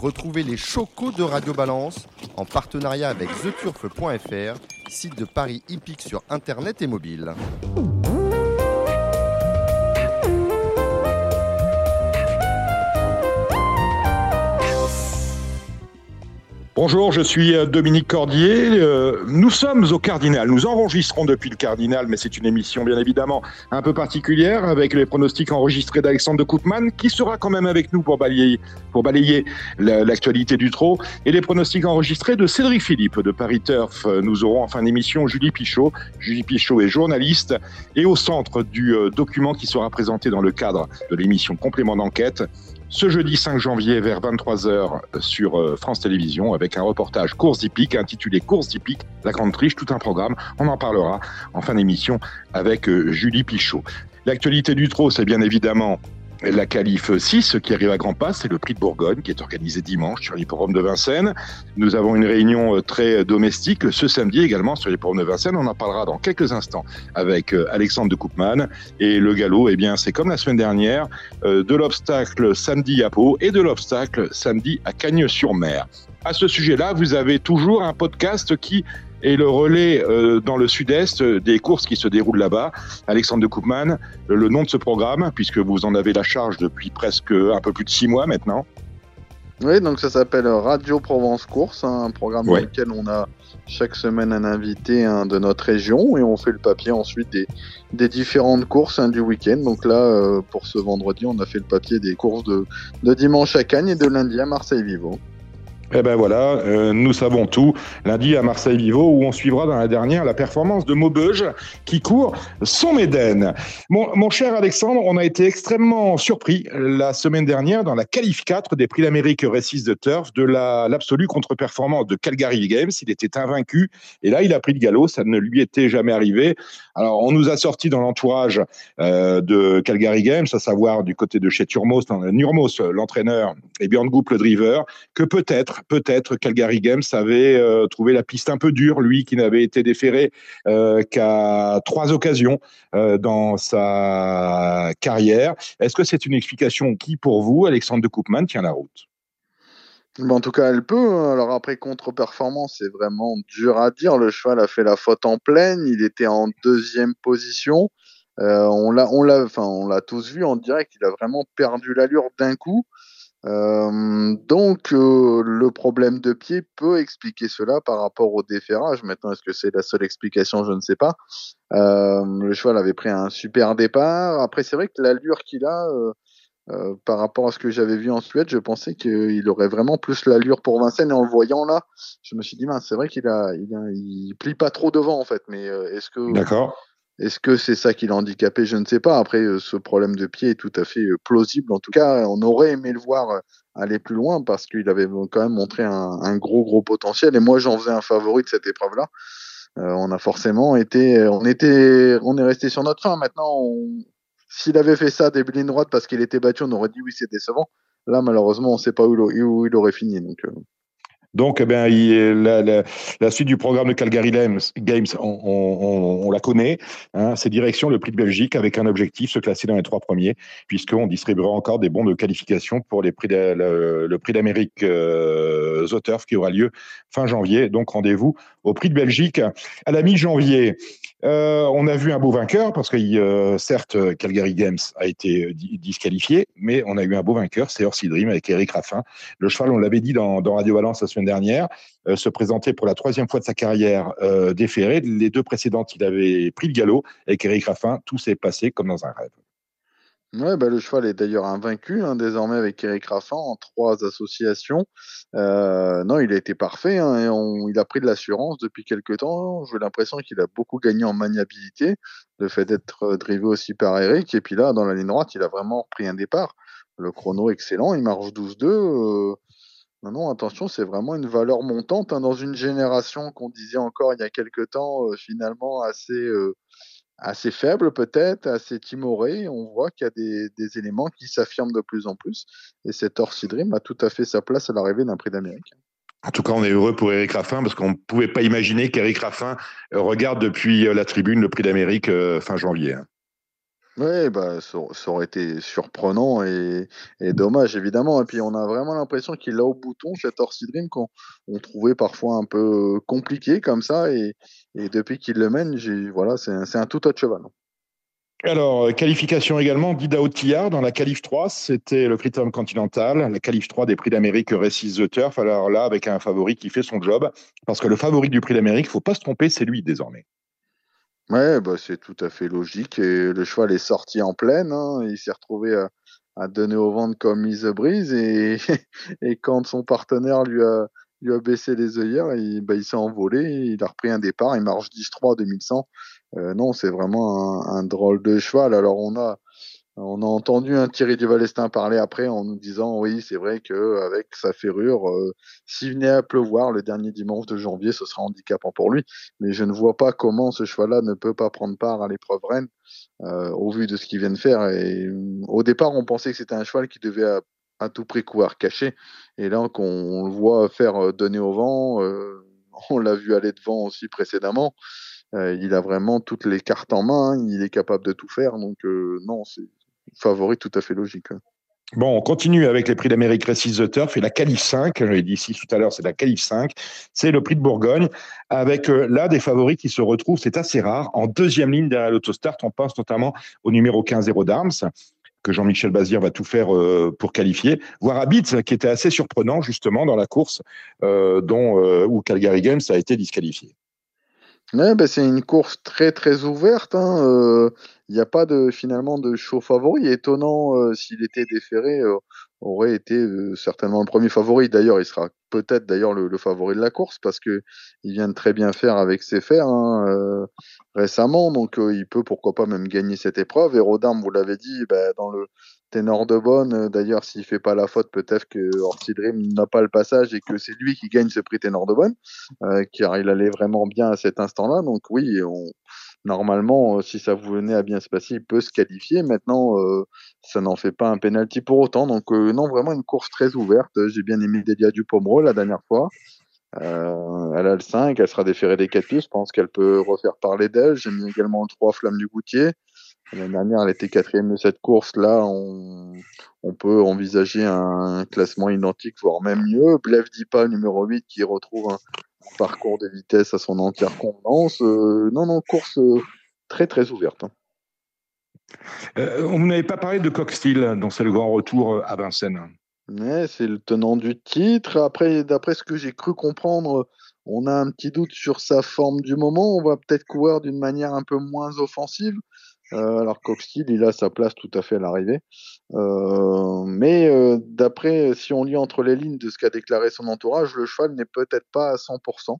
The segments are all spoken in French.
Retrouvez les chocos de Radio Balance en partenariat avec theturf.fr, site de Paris hippique sur internet et mobile. Bonjour, je suis euh, Dominique Cordier. Euh, nous sommes au Cardinal. Nous enregistrons depuis le Cardinal, mais c'est une émission bien évidemment un peu particulière avec les pronostics enregistrés d'Alexandre de qui sera quand même avec nous pour balayer, l'actualité du trot, et les pronostics enregistrés de Cédric Philippe de Paris Turf. Nous aurons en fin d'émission Julie Pichot. Julie Pichot est journaliste et au centre du euh, document qui sera présenté dans le cadre de l'émission Complément d'enquête ce jeudi 5 janvier vers 23h sur euh, France Télévisions avec un reportage course hippique intitulé Course hippique, la grande triche, tout un programme. On en parlera en fin d'émission avec euh, Julie Pichot. L'actualité du trot, c'est bien évidemment la qualif 6 qui arrive à grands pas, c'est le prix de Bourgogne qui est organisé dimanche sur l'hippodrome de Vincennes. Nous avons une réunion euh, très domestique ce samedi également sur l'hippodrome de Vincennes. On en parlera dans quelques instants avec euh, Alexandre de Koopman. Et le galop, eh bien, c'est comme la semaine dernière, euh, de l'obstacle samedi à Pau et de l'obstacle samedi à Cagnes-sur-Mer. À ce sujet-là, vous avez toujours un podcast qui et le relais euh, dans le sud-est euh, des courses qui se déroulent là-bas. Alexandre de Koopman, le nom de ce programme, puisque vous en avez la charge depuis presque un peu plus de six mois maintenant. Oui, donc ça s'appelle Radio Provence Course, hein, un programme dans lequel on a chaque semaine un invité de notre région et on fait le papier ensuite des, des différentes courses hein, du week-end. Donc là, euh, pour ce vendredi, on a fait le papier des courses de, de dimanche à Cannes et de lundi à Marseille-Vivo. Eh ben voilà, euh, nous savons tout. Lundi à Marseille-Vivo, où on suivra dans la dernière la performance de Maubeuge qui court son Médène. Mon, cher Alexandre, on a été extrêmement surpris la semaine dernière dans la qualif 4 des Prix d'Amérique Récise de Turf de l'absolue contre-performance de Calgary Games. Il était invaincu et là, il a pris le galop. Ça ne lui était jamais arrivé. Alors, on nous a sorti dans l'entourage euh, de Calgary Games, à savoir du côté de chez Turmos, Nurmos, l'entraîneur, et Björn Goop, le driver, que peut-être peut-être, Calgary Games avait euh, trouvé la piste un peu dure, lui qui n'avait été déféré euh, qu'à trois occasions euh, dans sa carrière. Est-ce que c'est une explication qui, pour vous, Alexandre de Koopman, tient la route? En tout cas, elle peut. Hein. Alors après, contre-performance, c'est vraiment dur à dire. Le cheval a fait la faute en pleine. Il était en deuxième position. on l'a, on l'a, enfin, on l'a tous vu en direct. Il a vraiment perdu l'allure d'un coup. Euh, donc euh, le problème de pied peut expliquer cela par rapport au déferrage. Maintenant, est-ce que c'est la seule explication? Je ne sais pas. Euh, le cheval avait pris un super départ. Après, c'est vrai que l'allure qu'il a, par rapport à ce que j'avais vu en Suède, je pensais qu'il aurait vraiment plus l'allure pour Vincennes. Et en le voyant là, je me suis dit, c'est vrai qu'il a, a, il plie pas trop devant en fait. Mais est-ce que D'accord. Est-ce que c'est ça qui l'a handicapé? Je ne sais pas. Après, euh, ce problème de pied est tout à fait euh, plausible. En tout cas, on aurait aimé le voir euh, aller plus loin parce qu'il avait quand même montré un, gros, gros potentiel. Et moi, j'en faisais un favori de cette épreuve-là. on a forcément été, on était, on est resté sur notre fin. Maintenant, s'il avait fait ça début ligne droite parce qu'il était battu, on aurait dit oui, c'est décevant. Là, malheureusement, on ne sait pas où, il aurait fini. Donc, donc, eh bien, la, suite du programme de Calgary Games, on, la connaît. Hein, c'est direction le prix de Belgique avec un objectif, se classer dans les trois premiers, puisqu'on distribuera encore des bons de qualification pour les prix le, prix d'Amérique euh, qui aura lieu fin janvier. Donc, rendez-vous au prix de Belgique à la mi-janvier. Euh, on a vu un beau vainqueur parce que euh, certes Calgary Games a été disqualifié, mais on a eu un beau vainqueur, c'est Orsi Dream avec Eric Raffin. Le cheval, on l'avait dit dans, Radio Valence la semaine dernière, euh, se présentait pour la troisième fois de sa carrière déféré. Les deux précédentes, il avait pris le galop avec Eric Raffin. Tout s'est passé comme dans un rêve. Ouais, bah, le cheval est d'ailleurs invaincu hein, désormais avec Eric Raffin en trois associations. Euh, non, il a été parfait hein, et il a pris de l'assurance depuis quelques temps. J'ai l'impression qu'il a beaucoup gagné en maniabilité, le fait d'être euh, drivé aussi par Eric. Et puis là, dans la ligne droite, il a vraiment pris un départ. Le chrono excellent, il marche 12-2. Euh, non, non, attention, c'est vraiment une valeur montante hein, dans une génération qu'on disait encore il y a quelques temps, finalement assez assez faible peut-être, assez timoré. On voit qu'il y a des, éléments qui s'affirment de plus en plus. Et cet Orsi a tout à fait sa place à l'arrivée d'un prix d'Amérique. En tout cas, on est heureux pour Eric Raffin parce qu'on ne pouvait pas imaginer qu'Eric Raffin euh, regarde depuis euh, la tribune le prix d'Amérique euh, fin janvier. Oui, bah, ça, aurait été surprenant et, dommage, évidemment. Et puis, on a vraiment l'impression qu'il a au bouton, cet Orsi Dream, qu'on on trouvait parfois un peu compliqué comme ça. Et, depuis qu'il le mène, voilà, c'est un, tout autre cheval. Alors, euh, qualification également d'Idaho Tillard dans la qualif 3, c'était le Critérium Continental, la qualif 3 des prix d'Amérique Récise The Turf. Alors là, avec un favori qui fait son job, parce que le favori du prix d'Amérique, faut pas se tromper, c'est lui désormais. Ouais, bah, c'est tout à fait logique. Et le cheval est sorti en pleine. hein. Il s'est retrouvé à, donner au ventre comme mise brise. Et, et quand son partenaire lui a, lui a baissé les œillères, il, bah, il s'est envolé. Il a repris un départ. Il marche 10-3 2100. Euh, non, c'est vraiment un, un drôle de cheval. Alors, on a, on a entendu un Thierry Duvalestin parler après en nous disant oui, c'est vrai que avec sa ferrure, euh, s'il venait à pleuvoir le dernier dimanche de janvier, ce sera handicapant pour lui. Mais je ne vois pas comment ce cheval-là ne peut pas prendre part à l'épreuve reine euh, au vu de ce qu'il vient de faire. Et euh, au départ, on pensait que c'était un cheval qui devait à, tout prix courir caché. Et là, qu'on on le voit faire donner au vent, on l'a vu aller devant aussi précédemment. Il a vraiment toutes les cartes en main, hein. il est capable de tout faire. Donc non, c'est favori tout à fait logique. hein. Bon, on continue avec les prix d'Amérique Récise The Turf et la qualif 5. Je l'ai dit ici tout à l'heure, c'est la qualif 5. C'est le prix de Bourgogne avec euh, là des favoris qui se retrouvent, c'est assez rare, en deuxième ligne derrière l'autostart. On pense notamment au numéro 15 Zéro d'Arms que Jean-Michel Bazir va tout faire euh, pour qualifier, voire Habitz, qui était assez surprenant justement dans la course euh, dont euh, où Calgary Games a été disqualifié. Ouais, bah, c'est une course très très ouverte. hein, euh, Il n'y a pas de finalement de show favori. Étonnant euh, s'il était déféré, euh, aurait été certainement le premier favori. D'ailleurs, il sera peut-être d'ailleurs le, favori de la course parce que il vient de très bien faire avec ses fers hein, récemment. Donc il peut pourquoi pas même gagner cette épreuve. Et Rodin, vous l'avez dit, bah, dans le ténor de bonne. euh, D'ailleurs, s'il fait pas la faute, peut-être que Orsi Dream n'a pas le passage et que c'est lui qui gagne ce prix ténor de bonne, euh, car il allait vraiment bien à cet instant-là. Donc oui, normalement, euh, si ça venait à bien se passer, il peut se qualifier. Maintenant, ça n'en fait pas un penalty pour autant. Donc non, vraiment une course très ouverte. J'ai bien aimé Delia Dupomro la dernière fois. Elle a le 5, elle sera déférée des 4 pieds. Je pense qu'elle peut refaire parler d'elle. J'ai mis également le 3 Flamme du Goutier. L'année dernière, elle était quatrième de cette course. Là, on, on peut envisager un classement identique, voire même mieux. Blev Dipa, numéro 8, qui retrouve un, parcours de vitesse à son entière convenance. Euh, non, non, course euh, très, très ouverte. hein. Euh, on n'avait pas parlé de Coxsteel, dont c'est le grand retour à Vincennes. Ouais, c'est le tenant du titre. Après, d'après ce que j'ai cru comprendre, on a un petit doute sur sa forme du moment. On va peut-être courir d'une manière un peu moins offensive. Euh, alors Coxfield, il a sa place tout à fait à l'arrivée. Euh, mais euh, d'après, si on lit entre les lignes de ce qu'a déclaré son entourage, le cheval n'est peut-être pas à 100%.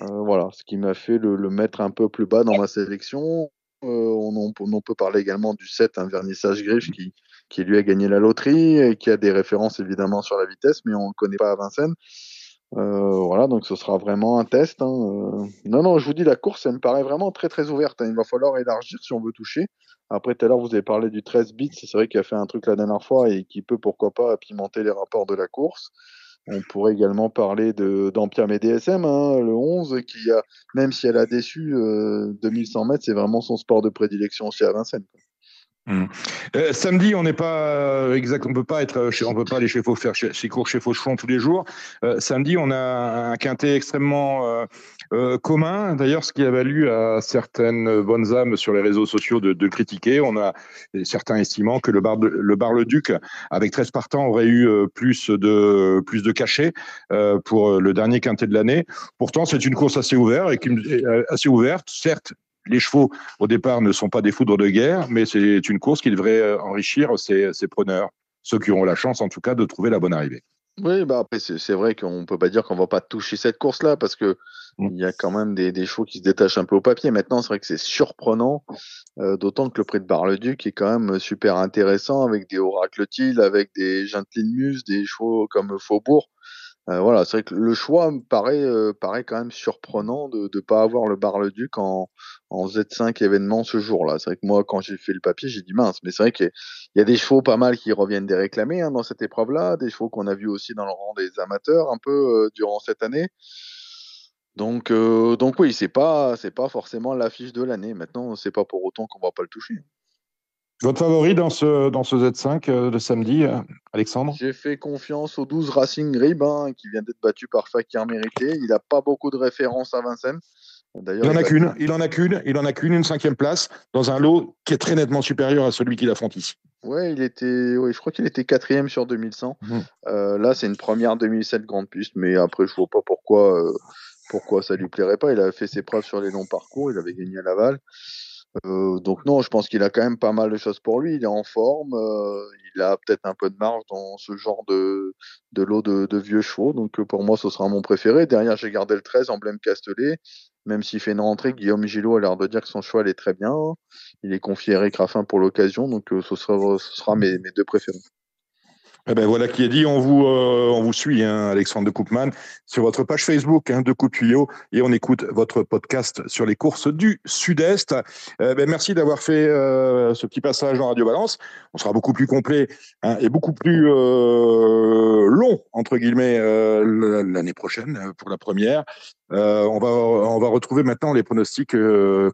Euh, voilà, ce qui m'a fait le, mettre un peu plus bas dans ma sélection. On, peut parler également du 7, un vernissage griffe qui, qui lui a gagné la loterie et qui a des références évidemment sur la vitesse, mais on ne le connaît pas à Vincennes. Euh, voilà, donc ce sera vraiment un test. hein. Euh, Non, non, je vous dis, la course, elle me paraît vraiment très très ouverte. hein. Il va falloir élargir si on veut toucher. Après, tout à l'heure, vous avez parlé du 13 bits. C'est vrai qu'il a fait un truc la dernière fois et qui peut, pourquoi pas, pimenter les rapports de la course. On pourrait également parler d'Ampiam et DSM, hein, le 11, qui a, même si elle a déçu, euh, 2100 mètres, c'est vraiment son sport de prédilection aussi à Vincennes. Euh, samedi, on n'est pas euh, exact, on peut pas être, chez, on peut pas aller chez Faux- faire chez, chez cours chez Fauchon tous les jours. Euh, samedi, on a un quintet extrêmement euh, euh, commun. D'ailleurs, ce qui a valu à certaines bonnes âmes sur les réseaux sociaux de, de critiquer. On a certains estimant que le bar, le bar le Duc, avec 13 partants, aurait eu euh, plus de plus de cachets euh, pour le dernier quintet de l'année. Pourtant, c'est une course assez ouverte et qui, assez ouverte, certes. Les chevaux, au départ, ne sont pas des foudres de guerre, mais c'est une course qui devrait euh, enrichir ses, ses preneurs, ceux qui auront la chance, en tout cas, de trouver la bonne arrivée. Oui, bah après, c'est vrai qu'on peut pas dire qu'on va pas toucher cette course-là parce que Mm. il y a quand même des, des chevaux qui se détachent un peu au papier. Maintenant, c'est vrai que c'est surprenant, euh, d'autant que le prix de Bar-le-Duc est quand même super intéressant avec des Oracle-Til, avec des Muse, des chevaux comme Faubourg. Euh, voilà, c'est vrai que le choix me paraît, euh, quand même surprenant de ne pas avoir le Bar-le-Duc en, en Z5 événement ce jour-là. C'est vrai que moi, quand j'ai fait le papier, j'ai dit mince, mais c'est vrai qu'il y a des chevaux pas mal qui reviennent des réclamés hein, dans cette épreuve-là, des chevaux qu'on a vus aussi dans le rang des amateurs un peu euh, durant cette année. Donc, donc oui, c'est pas, pas forcément l'affiche de l'année. Maintenant, c'est pas pour autant qu'on va pas le toucher. Votre favori dans ce, dans ce Z5 de samedi, Alexandre? J'ai fait confiance au 12 Racing Grib, hein, qui vient d'être battu par Fakir Mérité. Il n'a pas beaucoup de références à Vincennes. Il en a qu'une, il en a qu'une, il en a qu'une, une cinquième place dans un lot qui est très nettement supérieur à celui qu'il affronte ici. Ouais, il était, ouais, je crois qu'il était quatrième sur 2100. Mmh. Euh, là, c'est une première 2007 grande piste, mais après, je vois pas pourquoi, euh, pourquoi ça lui plairait pas. Il avait fait ses preuves sur les longs parcours, il avait gagné à Laval. Euh, donc non, je pense qu'il a quand même pas mal de choses pour lui. Il est en forme, euh, il a peut-être un peu de marge dans ce genre de, de lot de, vieux chevaux. Donc pour moi, ce sera mon préféré. Derrière, j'ai gardé le 13, emblème Castellet. Même s'il fait une rentrée, Guillaume Gillot a l'air de dire que son cheval est très bien. Il est confié à Eric Raffin pour l'occasion, donc euh, ce sera, ce sera mes, mes deux préférés. Eh ben voilà qui est dit. On vous, euh, on vous suit, hein, Alexandre de Coupman, sur votre page Facebook hein, de Coup et on écoute votre podcast sur les courses du Sud-Est. Eh ben, merci d'avoir fait euh, ce petit passage en Radio Balance. On sera beaucoup plus complet hein, et beaucoup plus euh, long entre guillemets l'année prochaine pour la première. On va on va retrouver maintenant les pronostics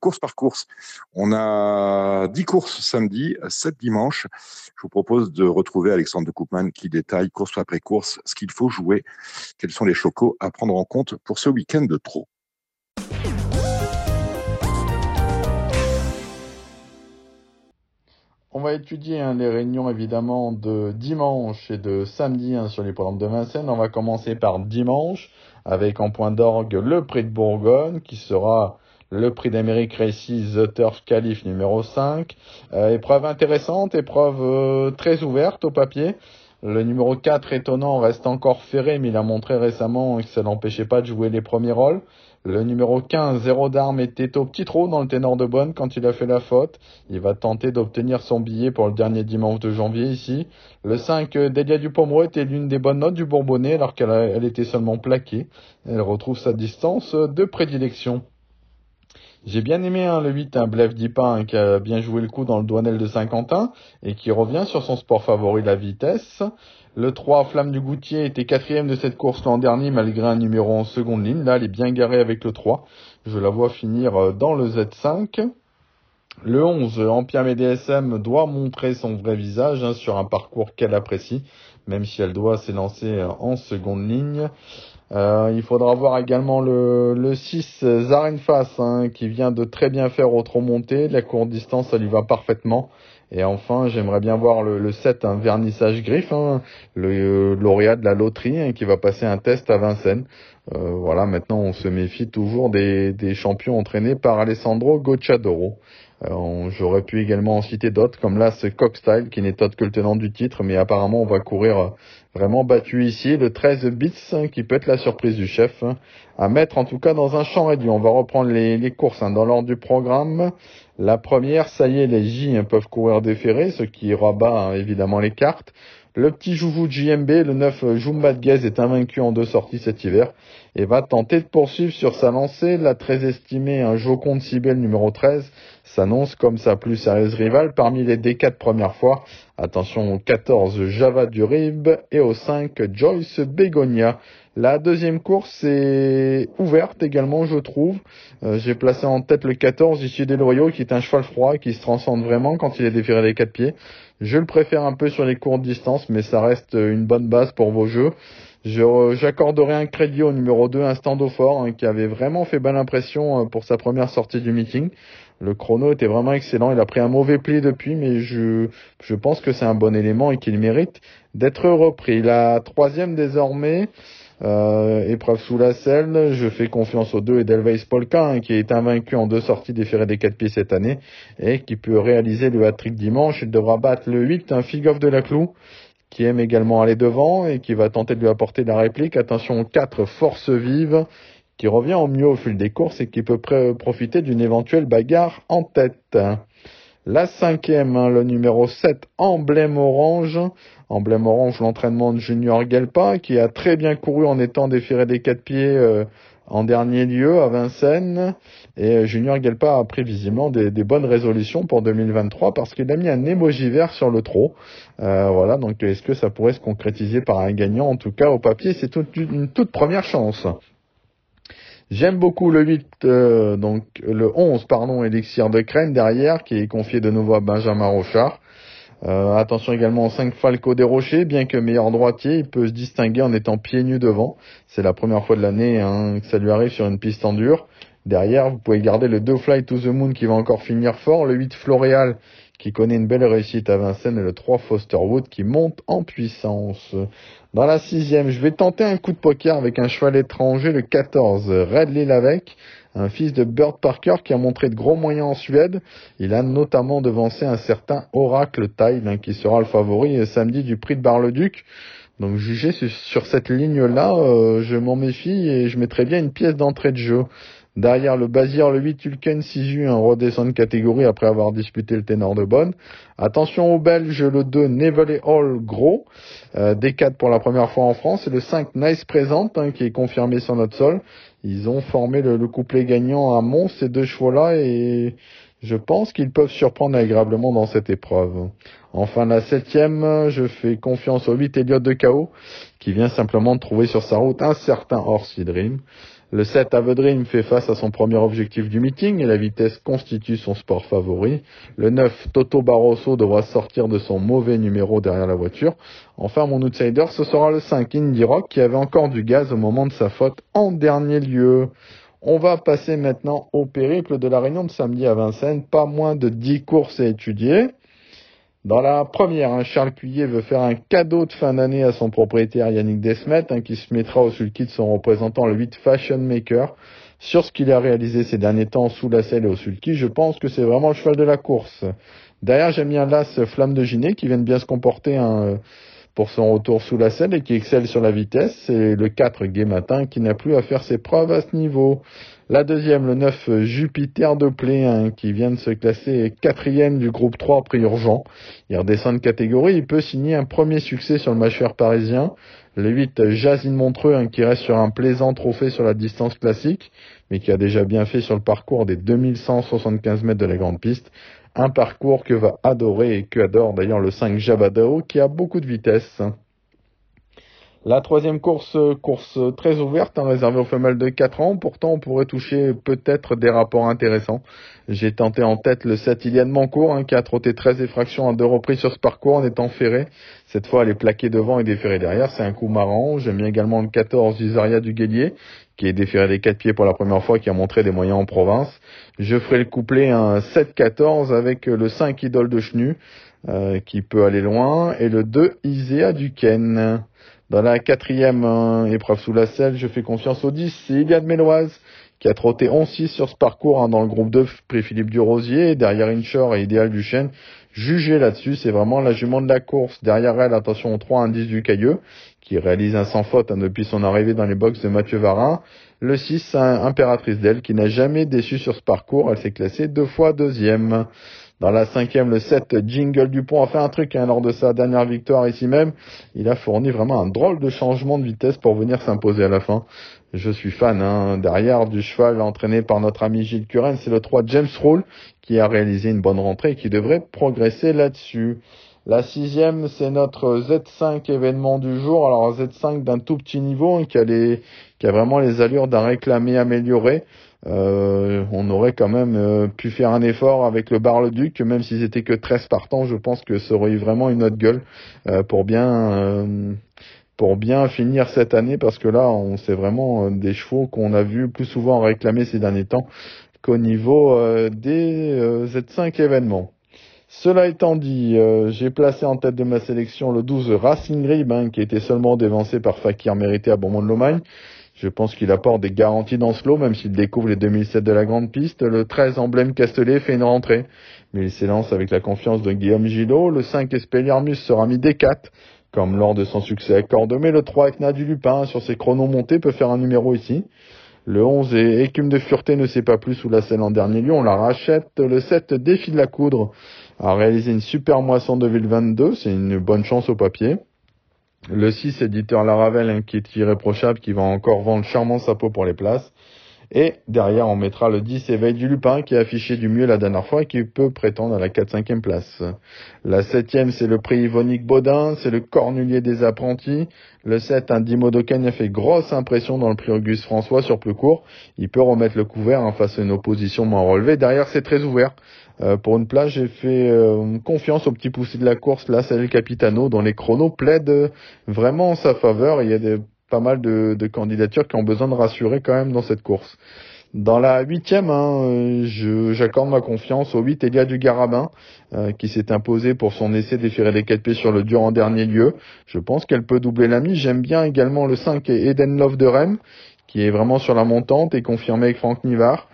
course par course. On a 10 courses samedi, 7 dimanche. Je vous propose de retrouver Alexandre de Koopman qui détaille course après course ce qu'il faut jouer, quels sont les chocos à prendre en compte pour ce week-end de trop. On va étudier hein, les réunions évidemment de dimanche et de samedi hein, sur les programmes de Vincennes. On va commencer par dimanche avec en point d'orgue le prix de Bourgogne qui sera le prix d'Amérique Récit The Turf Calif numéro 5. Euh, épreuve intéressante, épreuve euh, très ouverte au papier. Le numéro 4 étonnant reste encore ferré, mais il a montré récemment que ça n'empêchait pas de jouer les premiers rôles. Le numéro 15, Zéro d'armes, était au petit trou dans le ténor de bonne quand il a fait la faute. Il va tenter d'obtenir son billet pour le dernier dimanche de janvier ici. Le 5, Delia Dupomreau était l'une des bonnes notes du Bourbonnais alors qu'elle était seulement plaquée. Elle retrouve sa distance de prédilection. J'ai bien aimé hein, le 8, un Blef Dipin qui a bien joué le coup dans le Douanel de Saint-Quentin et qui revient sur son sport favori, la vitesse. Le 3, Flamme du Goutier, était quatrième de cette course l'an dernier malgré un numéro en seconde ligne. Là, elle est bien garée avec le 3. Je la vois finir euh, dans le Z5. Le 11, Empire DSM, doit montrer son vrai visage hein, sur un parcours qu'elle apprécie, même si elle doit s'élancer euh, en seconde ligne. Euh, il faudra voir également le, le 6 Zarenfas hein, qui vient de très bien faire autre montée. La courte distance, ça lui va parfaitement. Et enfin, j'aimerais bien voir le, le 7, un vernissage griffe, hein, le lauréat de la loterie hein, qui va passer un test à Vincennes. Euh, voilà, maintenant on se méfie toujours des, champions entraînés par Alessandro Gocciadoro. Euh, j'aurais pu également en citer d'autres, comme là ce Cockstyle qui n'est autre que le tenant du titre, mais apparemment on va courir euh, vraiment battu ici. Le 13 bits hein, qui peut être la surprise du chef, hein, à mettre en tout cas dans un champ réduit. On va reprendre les, courses hein, dans l'ordre du programme. La première, ça y est, les J peuvent courir déférés, ce qui rabat évidemment les cartes. Le petit joujou de JMB, le 9 Jumba de est invaincu en deux sorties cet hiver et va tenter de poursuivre sur sa lancée. La très estimée, un Joconde Cibel numéro 13, s'annonce comme sa plus sérieuse rivale parmi les D4 premières fois. Attention au 14 Java du Rib et au 5 Joyce Begonia. La deuxième course est ouverte également, je trouve. Euh, j'ai placé en tête le 14 issu des Loyaux, qui est un cheval froid, qui se transcende vraiment quand il est déféré les quatre pieds. Je le préfère un peu sur les courtes distances, mais ça reste une bonne base pour vos jeux. J'accorderai un crédit au numéro 2, un stand fort, hein, qui avait vraiment fait bonne impression euh, pour sa première sortie du meeting. Le chrono était vraiment excellent. Il a pris un mauvais pli depuis, mais je, je pense que c'est un bon élément et qu'il mérite d'être repris. La troisième désormais, euh, épreuve sous la selle, je fais confiance aux deux Edelweiss Polka, hein, qui est invaincu en deux sorties déférées des quatre pieds cette année, et qui peut réaliser le hat-trick dimanche. Il devra battre le 8, un Figoff de la Clou, qui aime également aller devant et qui va tenter de lui apporter la réplique. Attention, 4 forces vives qui revient au mieux au fil des courses et qui peut profiter d'une éventuelle bagarre en tête. La cinquième, hein, le numéro 7, Emblème Orange. Emblème Orange, l'entraînement de Junior Gelpa, qui a très bien couru en étant déféré des quatre pieds euh, en dernier lieu à Vincennes. Et euh, Junior Gelpa a pris visiblement des, bonnes résolutions pour 2023 parce qu'il a mis un émoji vert sur le trot. Euh, voilà, donc est-ce que ça pourrait se concrétiser par un gagnant? En tout cas, au papier, c'est une toute première chance. J'aime beaucoup le 8, euh, donc le 11, pardon, Elixir de Crène derrière, qui est confié de nouveau à Benjamin Rochard. Euh, attention également au 5 Falco des Rochers, bien que meilleur droitier, il peut se distinguer en étant pieds nus devant. C'est la première fois de l'année hein, que ça lui arrive sur une piste en dur. Derrière, vous pouvez garder le 2 Fly to the Moon qui va encore finir fort, le 8 Floréal qui connaît une belle réussite à Vincennes et le 3 Fosterwood qui monte en puissance. Dans la sixième, je vais tenter un coup de poker avec un cheval étranger, le 14 Redley Lavec, un fils de Bird Parker qui a montré de gros moyens en Suède. Il a notamment devancé un certain Oracle Tide hein, qui sera le favori samedi du prix de Bar-le-Duc. Donc jugé sur cette ligne-là, euh, je m'en méfie et je mettrai bien une pièce d'entrée de jeu. Derrière le Bazir, le 8 Tulken 6 un redescend de catégorie après avoir disputé le ténor de Bonne. Attention au Belge, le 2 Nevele Hall Gros, euh, D4 pour la première fois en France, et le 5 Nice Présente hein, qui est confirmé sur notre sol. Ils ont formé le, couplet gagnant à Mons, ces deux chevaux-là, et je pense qu'ils peuvent surprendre agréablement dans cette épreuve. Enfin, la septième, je fais confiance au 8 Elliott de KO, qui vient simplement de trouver sur sa route un certain Orsi Dream. Le 7 Avedrim fait face à son premier objectif du meeting et la vitesse constitue son sport favori. Le 9 Toto Barroso devra sortir de son mauvais numéro derrière la voiture. Enfin mon outsider ce sera le 5 Indy Rock qui avait encore du gaz au moment de sa faute en dernier lieu. On va passer maintenant au périple de la Réunion de samedi à Vincennes. Pas moins de 10 courses à étudier. Dans la première, hein, Charles Cuillet veut faire un cadeau de fin d'année à son propriétaire Yannick Desmet, hein, qui se mettra au sulky de son représentant, le 8 Fashion Maker. Sur ce qu'il a réalisé ces derniers temps sous la selle et au sulky, je pense que c'est vraiment le cheval de la course. Derrière, j'aime bien l'As Flamme de Ginet, qui vient de bien se comporter hein, pour son retour sous la selle et qui excelle sur la vitesse. C'est le 4 Gay Matin qui n'a plus à faire ses preuves à ce niveau. La deuxième, le 9 Jupiter de hein, qui vient de se classer quatrième du groupe 3 prix urgent. Il redescend de catégorie, il peut signer un premier succès sur le mâchoire parisien. Le 8 Jazine Montreux, hein, qui reste sur un plaisant trophée sur la distance classique, mais qui a déjà bien fait sur le parcours des 2175 mètres de la grande piste. Un parcours que va adorer et que adore d'ailleurs le 5 Javadao, qui a beaucoup de vitesse. La troisième course, course très ouverte, hein, réservée aux femelles de 4 ans. Pourtant, on pourrait toucher peut-être des rapports intéressants. J'ai tenté en tête le 7 Iliane Mancourt, hein, qui a trotté 13 effractions à deux reprises sur ce parcours en étant ferré. Cette fois, elle est plaquée devant et déférée derrière. C'est un coup marrant. J'aime bien également le 14 Usaria du Guélier, qui est déféré des quatre pieds pour la première fois, qui a montré des moyens en province. Je ferai le couplet un 7-14 avec le 5 Idole de Chenu, euh, qui peut aller loin, et le 2 Isea du Ken. Dans la quatrième hein, épreuve sous la selle, je fais confiance au 10, c'est Iliade Méloise qui a trotté 11-6 sur ce parcours hein, dans le groupe 2 prix Philippe Durosier, derrière Inshore et Idéal du Chêne. Jugez là-dessus, c'est vraiment la jument de la course. Derrière elle, attention au 3 indice du Cailleux, qui réalise un sans faute hein, depuis son arrivée dans les box de Mathieu Varin. Le 6, Impératrice d'elle, qui n'a jamais déçu sur ce parcours. Elle s'est classée deux fois deuxième. Dans la cinquième, le 7, Jingle Dupont a fait un truc hein, lors de sa dernière victoire ici même. Il a fourni vraiment un drôle de changement de vitesse pour venir s'imposer à la fin. Je suis fan hein. derrière du cheval entraîné par notre ami Gilles Curren. C'est le 3 James Roll qui a réalisé une bonne rentrée et qui devrait progresser là-dessus. La sixième, c'est notre Z5 événement du jour. Alors Z5 d'un tout petit niveau hein, qui, a qui a vraiment les allures d'un réclamé amélioré. Euh, on aurait quand même euh, pu faire un effort avec le Bar-le-Duc, même s'ils étaient que 13 partants, je pense que ça aurait eu vraiment une autre gueule euh, pour bien pour bien finir cette année, parce que là, on c'est vraiment des chevaux qu'on a vu plus souvent réclamer ces derniers temps qu'au niveau des Z5 événements. Cela étant dit, j'ai placé en tête de ma sélection le 12 Racing Rib, hein, qui était seulement dévancé par Fakir Mérité à Beaumont de Lomagne. Je pense qu'il apporte des garanties dans ce lot, même s'il découvre les 2007 de la grande piste. Le 13 emblème Castellet fait une rentrée, mais il s'élance avec la confiance de Guillaume Gillot. Le 5 Espeliarmus sera mis D4, comme lors de son succès à Cordemais. Le 3 Ekna du Lupin, sur ses chronos montés, peut faire un numéro ici. Le 11 et Écume de Fureté ne sait pas plus sous la selle en dernier lieu, on la rachète. Le 7 Défi de la Coudre a réalisé une super moisson 2022, c'est une bonne chance au papier. Le 6, éditeur Laravel, hein, qui est irréprochable, qui va encore vendre charmant sa peau pour les places. Et derrière, on mettra le 10 Éveil du Lupin qui a affiché du mieux la dernière fois et qui peut prétendre à la 4-5e place. La 7e, c'est le prix Yvonique Baudin, c'est le Cornulier des apprentis. Le 7, un Dimodoken a fait grosse impression dans le prix Auguste François sur plus court. Il peut remettre le couvert en face à une opposition moins relevée. Derrière, c'est très ouvert. Euh, pour une place, j'ai fait euh, confiance au petit poussi de la course, là, c'est le Capitano, dont les chronos plaident vraiment en sa faveur. Il y a des pas mal de, candidatures qui ont besoin de rassurer quand même dans cette course. Dans la huitième, hein, j'accorde ma confiance au 8 Elia du Garabin, euh, qui s'est imposé pour son essai d'efférer les 4 pieds sur le dur en dernier lieu. Je pense qu'elle peut doubler la mise. J'aime bien également le 5 Eden Love de Rennes, qui est vraiment sur la montante et confirmé avec Franck Nivard.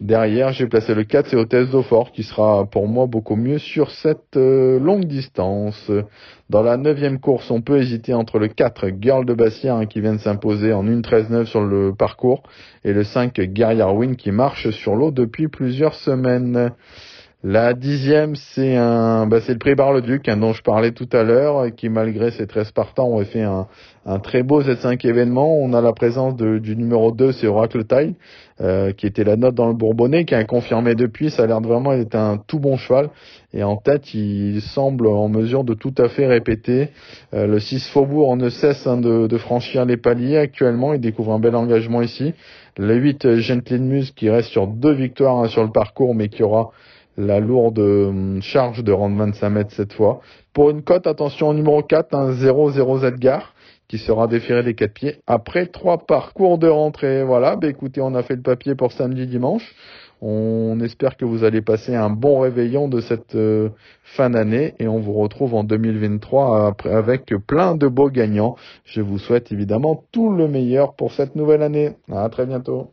Derrière, j'ai placé le 4, c'est Hôtesse d'Aufort, qui sera pour moi beaucoup mieux sur cette euh, longue distance. Dans la neuvième course, on peut hésiter entre le 4, Girl de Bastien, hein, qui vient de s'imposer en 1.13.9 sur le parcours, et le 5, Guerrier Win, qui marche sur l'eau depuis plusieurs semaines. La dixième, c'est un, bah, c'est le prix Bar-le-Duc, hein, dont je parlais tout à l'heure, qui malgré ses 13 partants ont fait un, un très beau Z5 événement. On a la présence de, du numéro 2, c'est Oracle Taille, euh, qui était la note dans le Bourbonnais, qui a confirmé depuis. Ça a l'air de vraiment être un tout bon cheval. Et en tête, il semble en mesure de tout à fait répéter. Euh, le 6 Faubourg ne cesse hein, de, de, franchir les paliers actuellement. Il découvre un bel engagement ici. Le 8 Gentleman Muse qui reste sur deux victoires hein, sur le parcours, mais qui aura la lourde hum, charge de rendre 25 mètres cette fois. Pour une cote, attention au numéro 4, un 0-0 Edgar, qui sera déféré des quatre pieds après trois parcours de rentrée. Voilà, bah écoutez, on a fait le papier pour samedi dimanche. On espère que vous allez passer un bon réveillon de cette euh, fin d'année et on vous retrouve en 2023 avec plein de beaux gagnants. Je vous souhaite évidemment tout le meilleur pour cette nouvelle année. À très bientôt.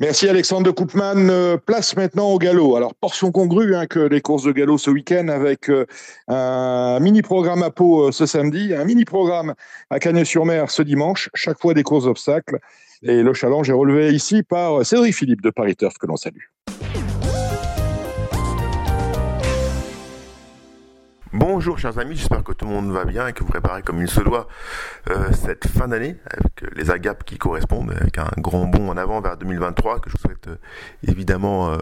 Merci Alexandre de Koopman. Euh, place maintenant au galop. Alors, portion congrue hein, que les courses de galop ce week-end avec euh, un mini-programme à Pau euh, ce samedi, un mini-programme à Cagnes-sur-Mer ce dimanche, chaque fois des courses obstacles. Et le challenge est relevé ici par Cédric Philippe de Paris Turf que l'on salue. Bonjour chers amis, j'espère que tout le monde va bien et que vous préparez comme il se doit euh, cette fin d'année avec les agapes qui correspondent, avec un grand bond en avant vers 2023 que je vous souhaite euh, évidemment euh,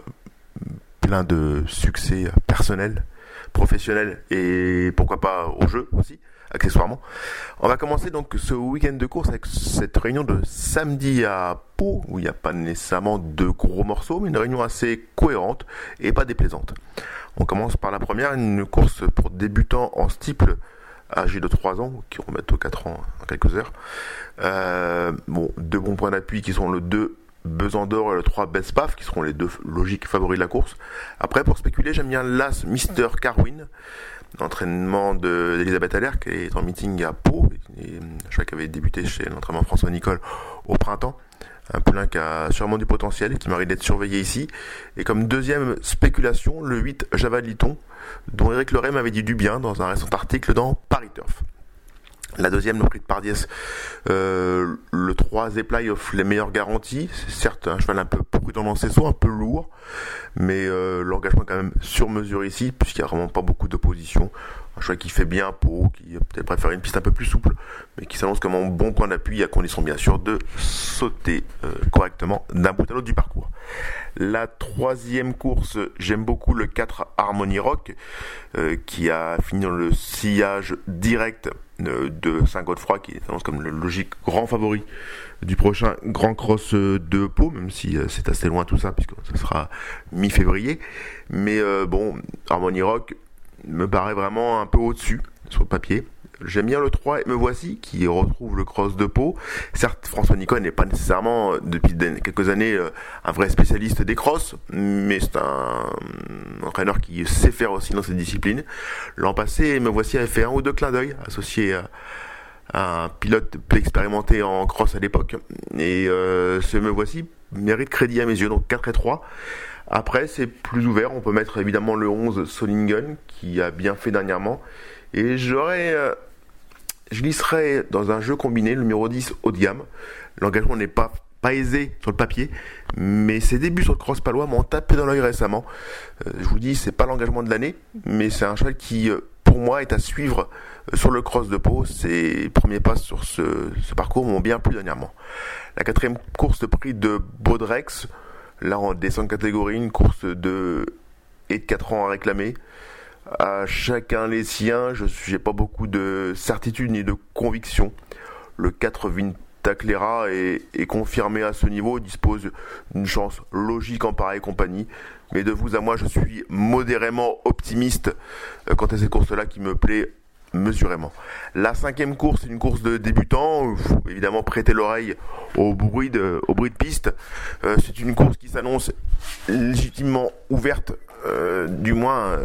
plein de succès personnels, professionnels et pourquoi pas au jeu aussi accessoirement. On va commencer donc ce week-end de course avec cette réunion de samedi à Pau où il n'y a pas nécessairement de gros morceaux mais une réunion assez cohérente et pas déplaisante. On commence par la première, une course pour débutants en steeple âgés de 3 ans, qui remettent aux 4 ans en quelques heures. Euh, deux bons points d'appui qui sont le 2 Besandor et le 3 Bespaf, qui seront les deux logiques favoris de la course. Après, pour spéculer, j'aime bien l'As Mister Carwin, l'entraînement d'Elisabeth Aller, qui est en meeting à Pau, et, je crois qu'elle avait débuté chez l'entraînement François Nicole au printemps un poulain qui a sûrement du potentiel qui mérite d'être surveillé ici. Et comme deuxième spéculation, le 8 Javaliton, dont Eric Lorem avait dit du bien dans un récent article dans Paris Turf. La deuxième, le prix de Pardies, euh, le 3 Zeplay offre les meilleures garanties. C'est certes un cheval un peu prudent dans ses sauts, un peu lourd, mais euh, l'engagement est quand même sur mesure ici, puisqu'il n'y a vraiment pas beaucoup d'opposition un choix qui fait bien pour, qui peut-être préfère une piste un peu plus souple, mais qui s'annonce comme un bon point d'appui à condition bien sûr de sauter euh, correctement d'un bout à l'autre du parcours. La troisième course, j'aime beaucoup le 4 Harmony Rock, euh, qui a fini dans le sillage direct euh, de Saint-Godefroy, qui s'annonce comme le logique grand favori du prochain Grand Cross de Pau, même si c'est assez loin tout ça, puisque ce sera mi-février. Mais bon, Harmony Rock, me paraît vraiment un peu au-dessus sur le papier. J'aime bien le 3 et me voici qui retrouve le cross de peau. Certes, François Nicole n'est pas nécessairement euh, depuis quelques années euh, un vrai spécialiste des crosses, mais c'est un entraîneur qui sait faire aussi dans cette discipline. L'an passé, me voici avait fait un ou deux clins d'œil associé à un pilote peu expérimenté en cross à l'époque. Et euh, ce me voici mérite crédit à mes yeux, donc 4 et 3. Après, c'est plus ouvert. On peut mettre évidemment le 11 Solingen, qui a bien fait dernièrement. Et j'aurais. Euh, je lisserais dans un jeu combiné le numéro 10 haut de gamme. L'engagement n'est pas, pas aisé sur le papier, mais ses débuts sur le cross palois m'ont tapé dans l'œil récemment. Euh, je vous dis, c'est pas l'engagement de l'année, mais c'est un cheval qui, euh, pour moi, est à suivre sur le cross de Pau. Ses premiers pas sur ce, parcours m'ont bien plu dernièrement. La quatrième course de prix de Baudrex, là en descente catégorie, une course de et de 4 ans à réclamer. À chacun les siens, je n'ai pas beaucoup de certitude ni de conviction. Le 4 Vintaclera est, est confirmé à ce niveau, dispose d'une chance logique en pareille compagnie. Mais de vous à moi, je suis modérément optimiste euh, quant à cette course-là qui me plaît mesurément. La cinquième course, c'est une course de débutants. Il faut évidemment prêter l'oreille au bruit de, au bruit de piste. Euh, c'est une course qui s'annonce légitimement ouverte, euh, du moins.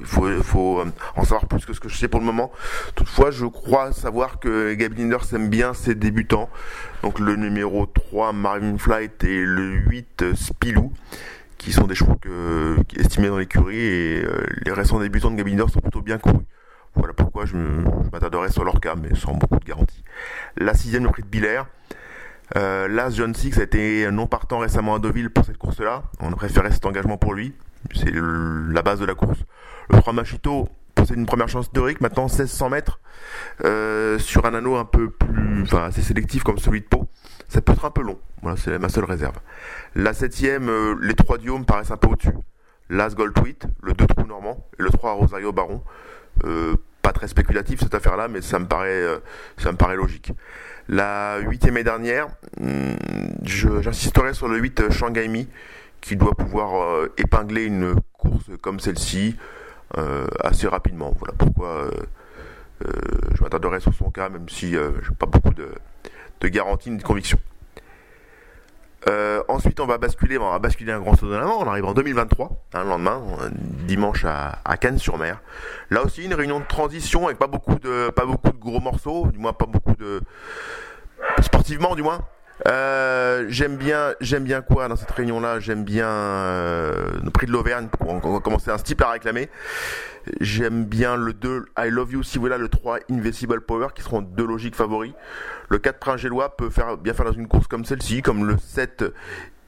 Il faut, en savoir plus que ce que je sais pour le moment. Toutefois, je crois savoir que Gabi Linders aime bien ses débutants. Donc le numéro 3, Marvin Flight, et le 8, Spilou qui sont des chevaux que, estimés dans l'écurie et les récents débutants de Gabi Linders sont plutôt bien courus. Voilà pourquoi je, m'attarderai sur leur cas, mais sans beaucoup de garantie. La sixième, le prix de Biller. Euh, L'As John Six a été non partant récemment à Deauville pour cette course-là. On a préféré cet engagement pour lui. C'est la base de la course. Le 3 Machito possède une première chance théorique, maintenant 1600 mètres, euh, sur un anneau un peu plus, enfin assez sélectif comme celui de Pau. Ça peut être un peu long. Voilà, c'est ma seule réserve. La septième, euh, les trois Diomes paraissent un peu au-dessus. L'As Gold le 2 Trou Normand et le 3 Rosario Baron. Euh, pas très spéculatif cette affaire-là, mais ça me paraît, euh, ça me paraît logique. La huitième et dernière, hmm, j'insisterai sur le 8 Shanghai Mi, qui doit pouvoir euh, épingler une course comme celle-ci assez rapidement. Voilà pourquoi je m'attarderai sur son cas, même si je n'ai pas beaucoup de, de garanties ni de convictions. Euh, ensuite, on va basculer, on va basculer un grand saut de la On arrive en 2023, un hein, lendemain, dimanche à, à Cannes-sur-Mer. Là aussi, une réunion de transition avec pas beaucoup de, pas beaucoup de gros morceaux, du moins pas beaucoup de sportivement, du moins. Euh, j'aime bien, j'aime bien quoi dans cette réunion-là? J'aime bien euh, le prix de l'Auvergne. On, va commencer un style à réclamer. J'aime bien le 2 I Love You si voilà le 3 Invisible Power qui seront deux logiques favoris. Le 4 Prince Gélois peut faire bien faire dans une course comme celle-ci, comme le 7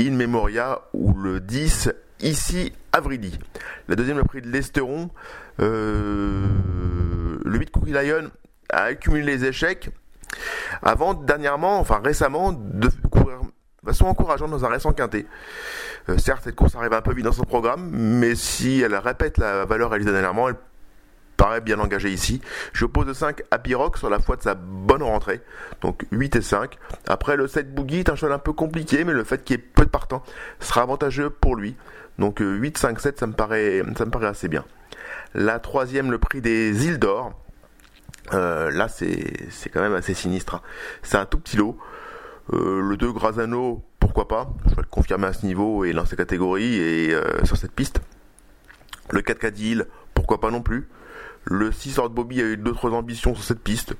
In Memoria ou le 10 ici Avrili. La deuxième le prix de l'Esteron. Euh, le 8 Cookie Lion a accumulé les échecs avant dernièrement, enfin récemment, de courir de façon encourageante dans un récent quintet. Euh, certes, cette course arrive un peu vite dans son programme, mais si elle répète la valeur réalisée dernièrement, elle paraît bien engagée ici. Je pose 5 à Piroc sur la foi de sa bonne rentrée, donc 8 et 5. Après, le 7 Boogie est un cheval un peu compliqué, mais le fait qu'il y ait peu de partants sera avantageux pour lui. Donc 8, 5, 7, ça me paraît, ça me paraît assez bien. La troisième, le prix des îles d'or. Euh, là, c'est quand même assez sinistre. Hein. C'est un tout petit lot. Euh, le 2 Grazano, pourquoi pas? Je vais le confirmer à ce niveau et lancer catégorie et euh, sur cette piste. Le 4 Cadil, pourquoi pas non plus? Le 6 Lord Bobby a eu d'autres ambitions sur cette piste.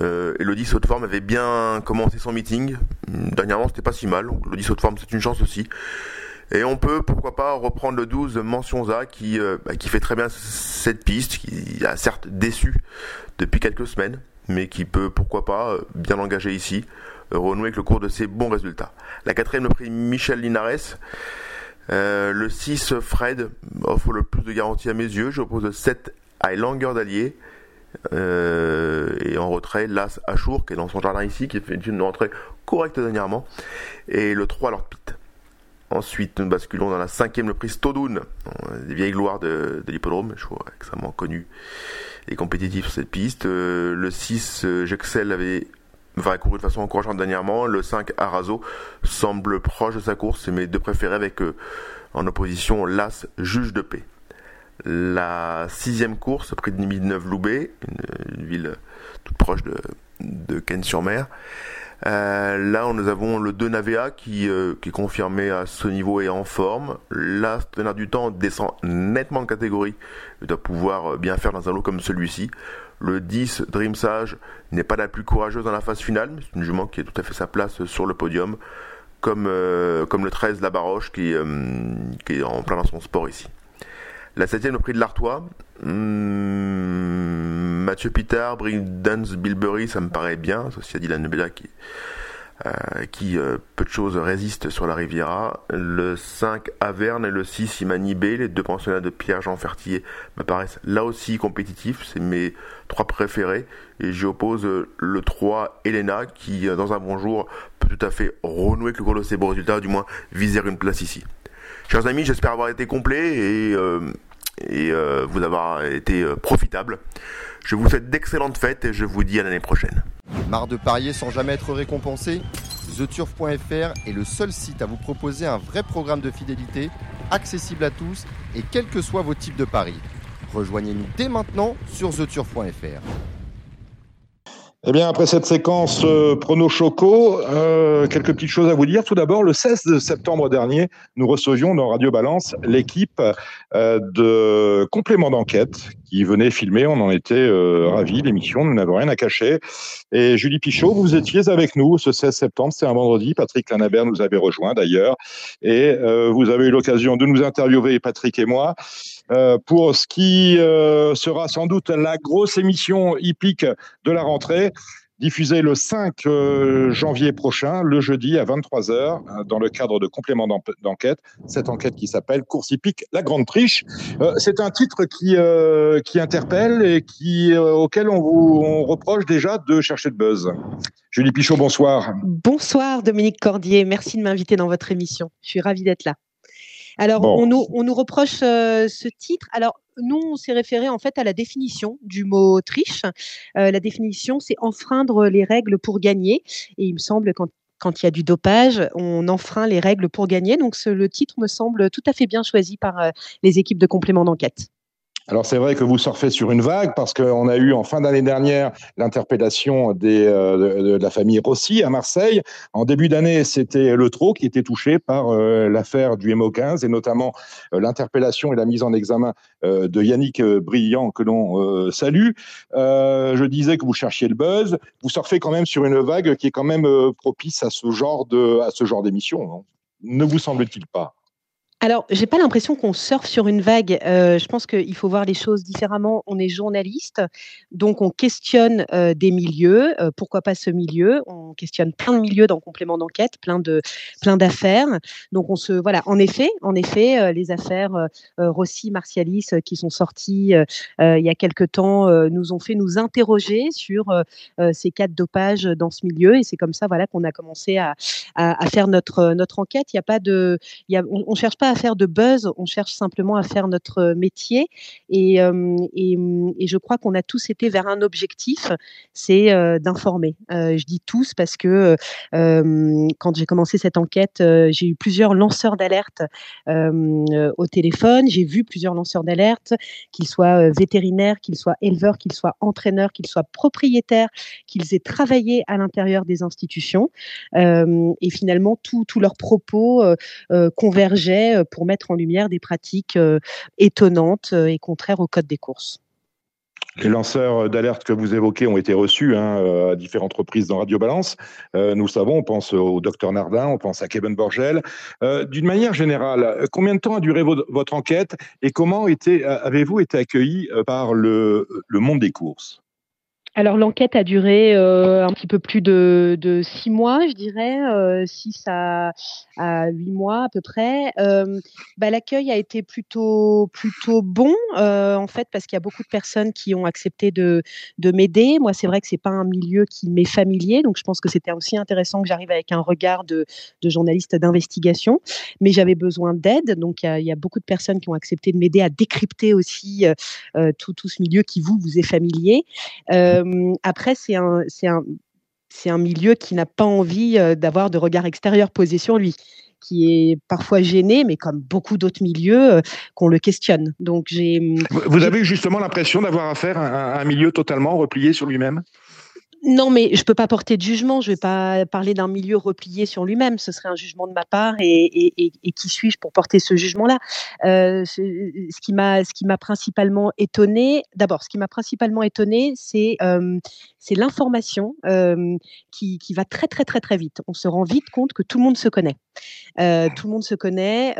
et le 10 haute forme avait bien commencé son meeting. Dernièrement, c'était pas si mal. Donc, le 10 haute forme, c'est une chance aussi. Et on peut, pourquoi pas, reprendre le 12 Mentionza qui, euh, bah, qui fait très bien cette piste, qui a certes déçu depuis quelques semaines, mais qui peut, pourquoi pas, euh, bien l'engager ici, euh, renouer avec le cours de ses bons résultats. La quatrième, le prix Michel Linares. le 6 Fred offre le plus de garanties à mes yeux. J'oppose le 7 à Langer d'Allier. et en retrait, l'As Achour, qui est dans son jardin ici, qui fait une rentrée correcte dernièrement. Et le 3 Lord Pitt. Ensuite, nous basculons dans la cinquième, le prix Stodoun, des vieilles gloires de, de l'hippodrome, extrêmement connu et compétitif sur cette piste. Euh, le 6, euh, Jexel avait va couru de façon encourageante dernièrement. Le 5, Arazo, semble proche de sa course. Mes deux préférés avec euh, en opposition l'As, Juge de paix. La sixième course, prix de 9 Loubet, une, ville toute proche de, de Cannes-sur-Mer. Euh, là, nous avons le 2 Navea qui, euh, est confirmé à ce niveau et en forme. Là, du temps descend nettement de catégorie. Il doit pouvoir euh, bien faire dans un lot comme celui-ci. Le 10 Dream Sage n'est pas la plus courageuse dans la phase finale, mais c'est une jument qui a tout à fait sa place sur le podium, comme, comme le 13 La Baroche qui, qui est en plein dans son sport ici. La septième, le prix de l'Artois. Hmm, Mathieu Pitard, Dance Bilberry, ça me paraît bien. Ceci dit la Nebella qui qui peu de choses résistent sur la Riviera. Le 5 Averne et le 6 Imani B, les deux pensionnats de Pierre-Jean Fertier m'apparaissent là aussi compétitifs. C'est mes trois préférés. Et j'y oppose le 3 Elena qui, dans un bon jour, peut tout à fait renouer avec le cours de ses bons résultats, du moins viser une place ici. Chers amis, j'espère avoir été complet et, euh, euh, vous avoir été euh, profitable. Je vous souhaite d'excellentes fêtes et je vous dis à l'année prochaine. Marre de parier sans jamais être récompensé? TheTurf.fr est le seul site à vous proposer un vrai programme de fidélité, accessible à tous et quels que soient vos types de paris. Rejoignez-nous dès maintenant sur TheTurf.fr. Eh bien, après cette séquence euh, prono choco, euh, quelques petites choses à vous dire. Tout d'abord, le 16 septembre dernier, nous recevions dans Radio Balance l'équipe euh, de complément d'enquête qui venait filmer. On en était euh, ravis, l'émission, nous n'avons rien à cacher. Et Julie Pichot, vous étiez avec nous ce 16 septembre, c'est un vendredi. Patrick Lanabert nous avait rejoint d'ailleurs. Et euh, vous avez eu l'occasion de nous interviewer, Patrick et moi. Euh, pour ce qui sera sans doute la grosse émission hippique de la rentrée, diffusée le 5 euh, janvier prochain, le jeudi à 23h, dans le cadre de complément d'enquête. Cette enquête qui s'appelle Course hippique, la grande triche. C'est un titre qui, qui interpelle et auquel on vous reproche déjà de chercher de buzz. Julie Pichot, bonsoir. Bonsoir Dominique Cordier, merci de m'inviter dans votre émission. Je suis ravie d'être là. Alors, on, nous, on, nous, reproche euh, ce titre. Alors, nous, on s'est référé en fait à la définition du mot triche. Euh, la définition, c'est enfreindre les règles pour gagner. Et il me semble quand quand il y a du dopage, on enfreint les règles pour gagner. Donc ce, le titre me semble tout à fait bien choisi par euh, les équipes de complément d'enquête. Alors c'est vrai que vous surfez sur une vague parce qu'on a eu en fin d'année dernière l'interpellation euh, de, la famille Rossi à Marseille. En début d'année, c'était le Trot qui était touché par euh, l'affaire du MO15 et notamment euh, l'interpellation et la mise en examen de Yannick Brillant que l'on salue. je disais que vous cherchiez le buzz. Vous surfez quand même sur une vague qui est quand même propice à ce genre d'émission. Ne vous semble-t-il pas? Alors, j'ai pas l'impression qu'on surfe sur une vague. Euh, je pense qu'il faut voir les choses différemment. On est journaliste, donc on questionne euh, des milieux. Euh, pourquoi pas ce milieu? On questionne plein de milieux dans complément d'enquête, plein de plein d'affaires. Donc on se voilà. En effet, en effet, les affaires Rossi, Martialis qui sont sorties il y a quelque temps nous ont fait nous interroger sur ces cas de dopage dans ce milieu. Et c'est comme ça voilà qu'on a commencé à, à, faire notre notre enquête. Il y a pas de, y a, on, on cherche pas à faire de buzz, on cherche simplement à faire notre métier. Et, et, et je crois qu'on a tous été vers un objectif, c'est d'informer. je dis tous parce que quand j'ai commencé cette enquête, j'ai eu plusieurs lanceurs d'alerte au téléphone. J'ai vu plusieurs lanceurs d'alerte, qu'ils soient vétérinaires, qu'ils soient éleveurs, qu'ils soient entraîneurs, qu'ils soient propriétaires, qu'ils aient travaillé à l'intérieur des institutions. et finalement, tous leurs propos convergeaient pour mettre en lumière des pratiques euh, étonnantes euh, et contraires au code des courses. Les lanceurs d'alerte que vous évoquez ont été reçus hein, euh, à différentes reprises dans Radio Balance. nous savons, on pense au docteur Nardin, on pense à Kevin Borgel. D'une manière générale, combien de temps a duré votre enquête et comment avez-vous été accueilli par le monde des courses? Alors l'enquête a duré euh, un petit peu plus de, de, six mois, je dirais, euh, six à, à huit mois à peu près. Euh, bah, L'accueil a été plutôt plutôt bon euh, en fait parce qu'il y a beaucoup de personnes qui ont accepté de, de m'aider. Moi, c'est vrai que c'est pas un milieu qui m'est familier, donc je pense que c'était aussi intéressant que j'arrive avec un regard de, de journaliste d'investigation. Mais j'avais besoin d'aide, donc il y, y, a beaucoup de personnes qui ont accepté de m'aider à décrypter aussi euh, tout, tout ce milieu qui vous vous est familier. Euh, après, c'est un, c'est un, c'est un milieu qui n'a pas envie d'avoir de regard extérieur posé sur lui qui est parfois gêné, mais comme beaucoup d'autres milieux, qu'on le questionne. Donc j'ai. Mmh, vous avez justement l'impression d'avoir affaire à un milieu totalement replié sur lui-même? Non, mais je ne peux pas porter de jugement. Je ne vais pas parler d'un milieu replié sur lui-même. Ce serait un jugement de ma part. Et, qui suis-je pour porter ce jugement-là? Euh, Ce qui m'a, principalement étonné. D'abord, ce qui m'a principalement étonné, c'est euh, l'information euh, qui, va très très très très vite. On se rend vite compte que tout le monde se connaît. Euh, tout le monde se connaît.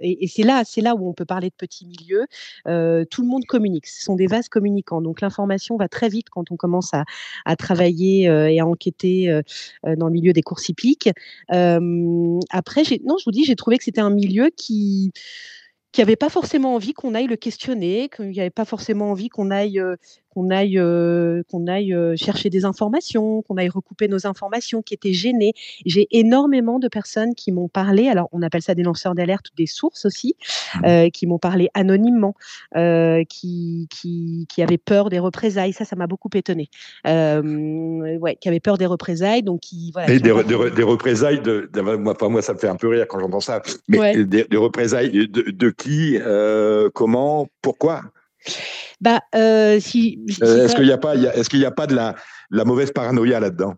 et, c'est là, c'est là où on peut parler de petits milieux. tout le monde communique. Ce sont des vases communicants. Donc l'information va très vite quand on commence à, à travailler et à enquêter dans le milieu des courses hippiques. après, non, je vous dis, j'ai trouvé que c'était un milieu qui qui n'avait pas forcément envie qu'on aille le questionner, qu'il n'y avait pas forcément envie qu'on aille qu'on aille, euh, qu'on aille euh, chercher des informations, qu'on aille recouper nos informations, qui étaient gênées. J'ai énormément de personnes qui m'ont parlé, alors on appelle ça des lanceurs d'alerte ou des sources aussi, mmh. euh, qui m'ont parlé anonymement, qui, qui, qui, avaient peur des représailles. Ça, ça m'a beaucoup étonné. ouais, qui avaient peur des représailles. Donc qui, voilà, Et des, des, représailles, de, moi, moi, ça me fait un peu rire quand j'entends ça, mais des, représailles de, de qui, comment, pourquoi? Bah, si, est-ce qu'il n'y a pas, est-ce qu'il n'y a pas de la, la mauvaise paranoïa là-dedans?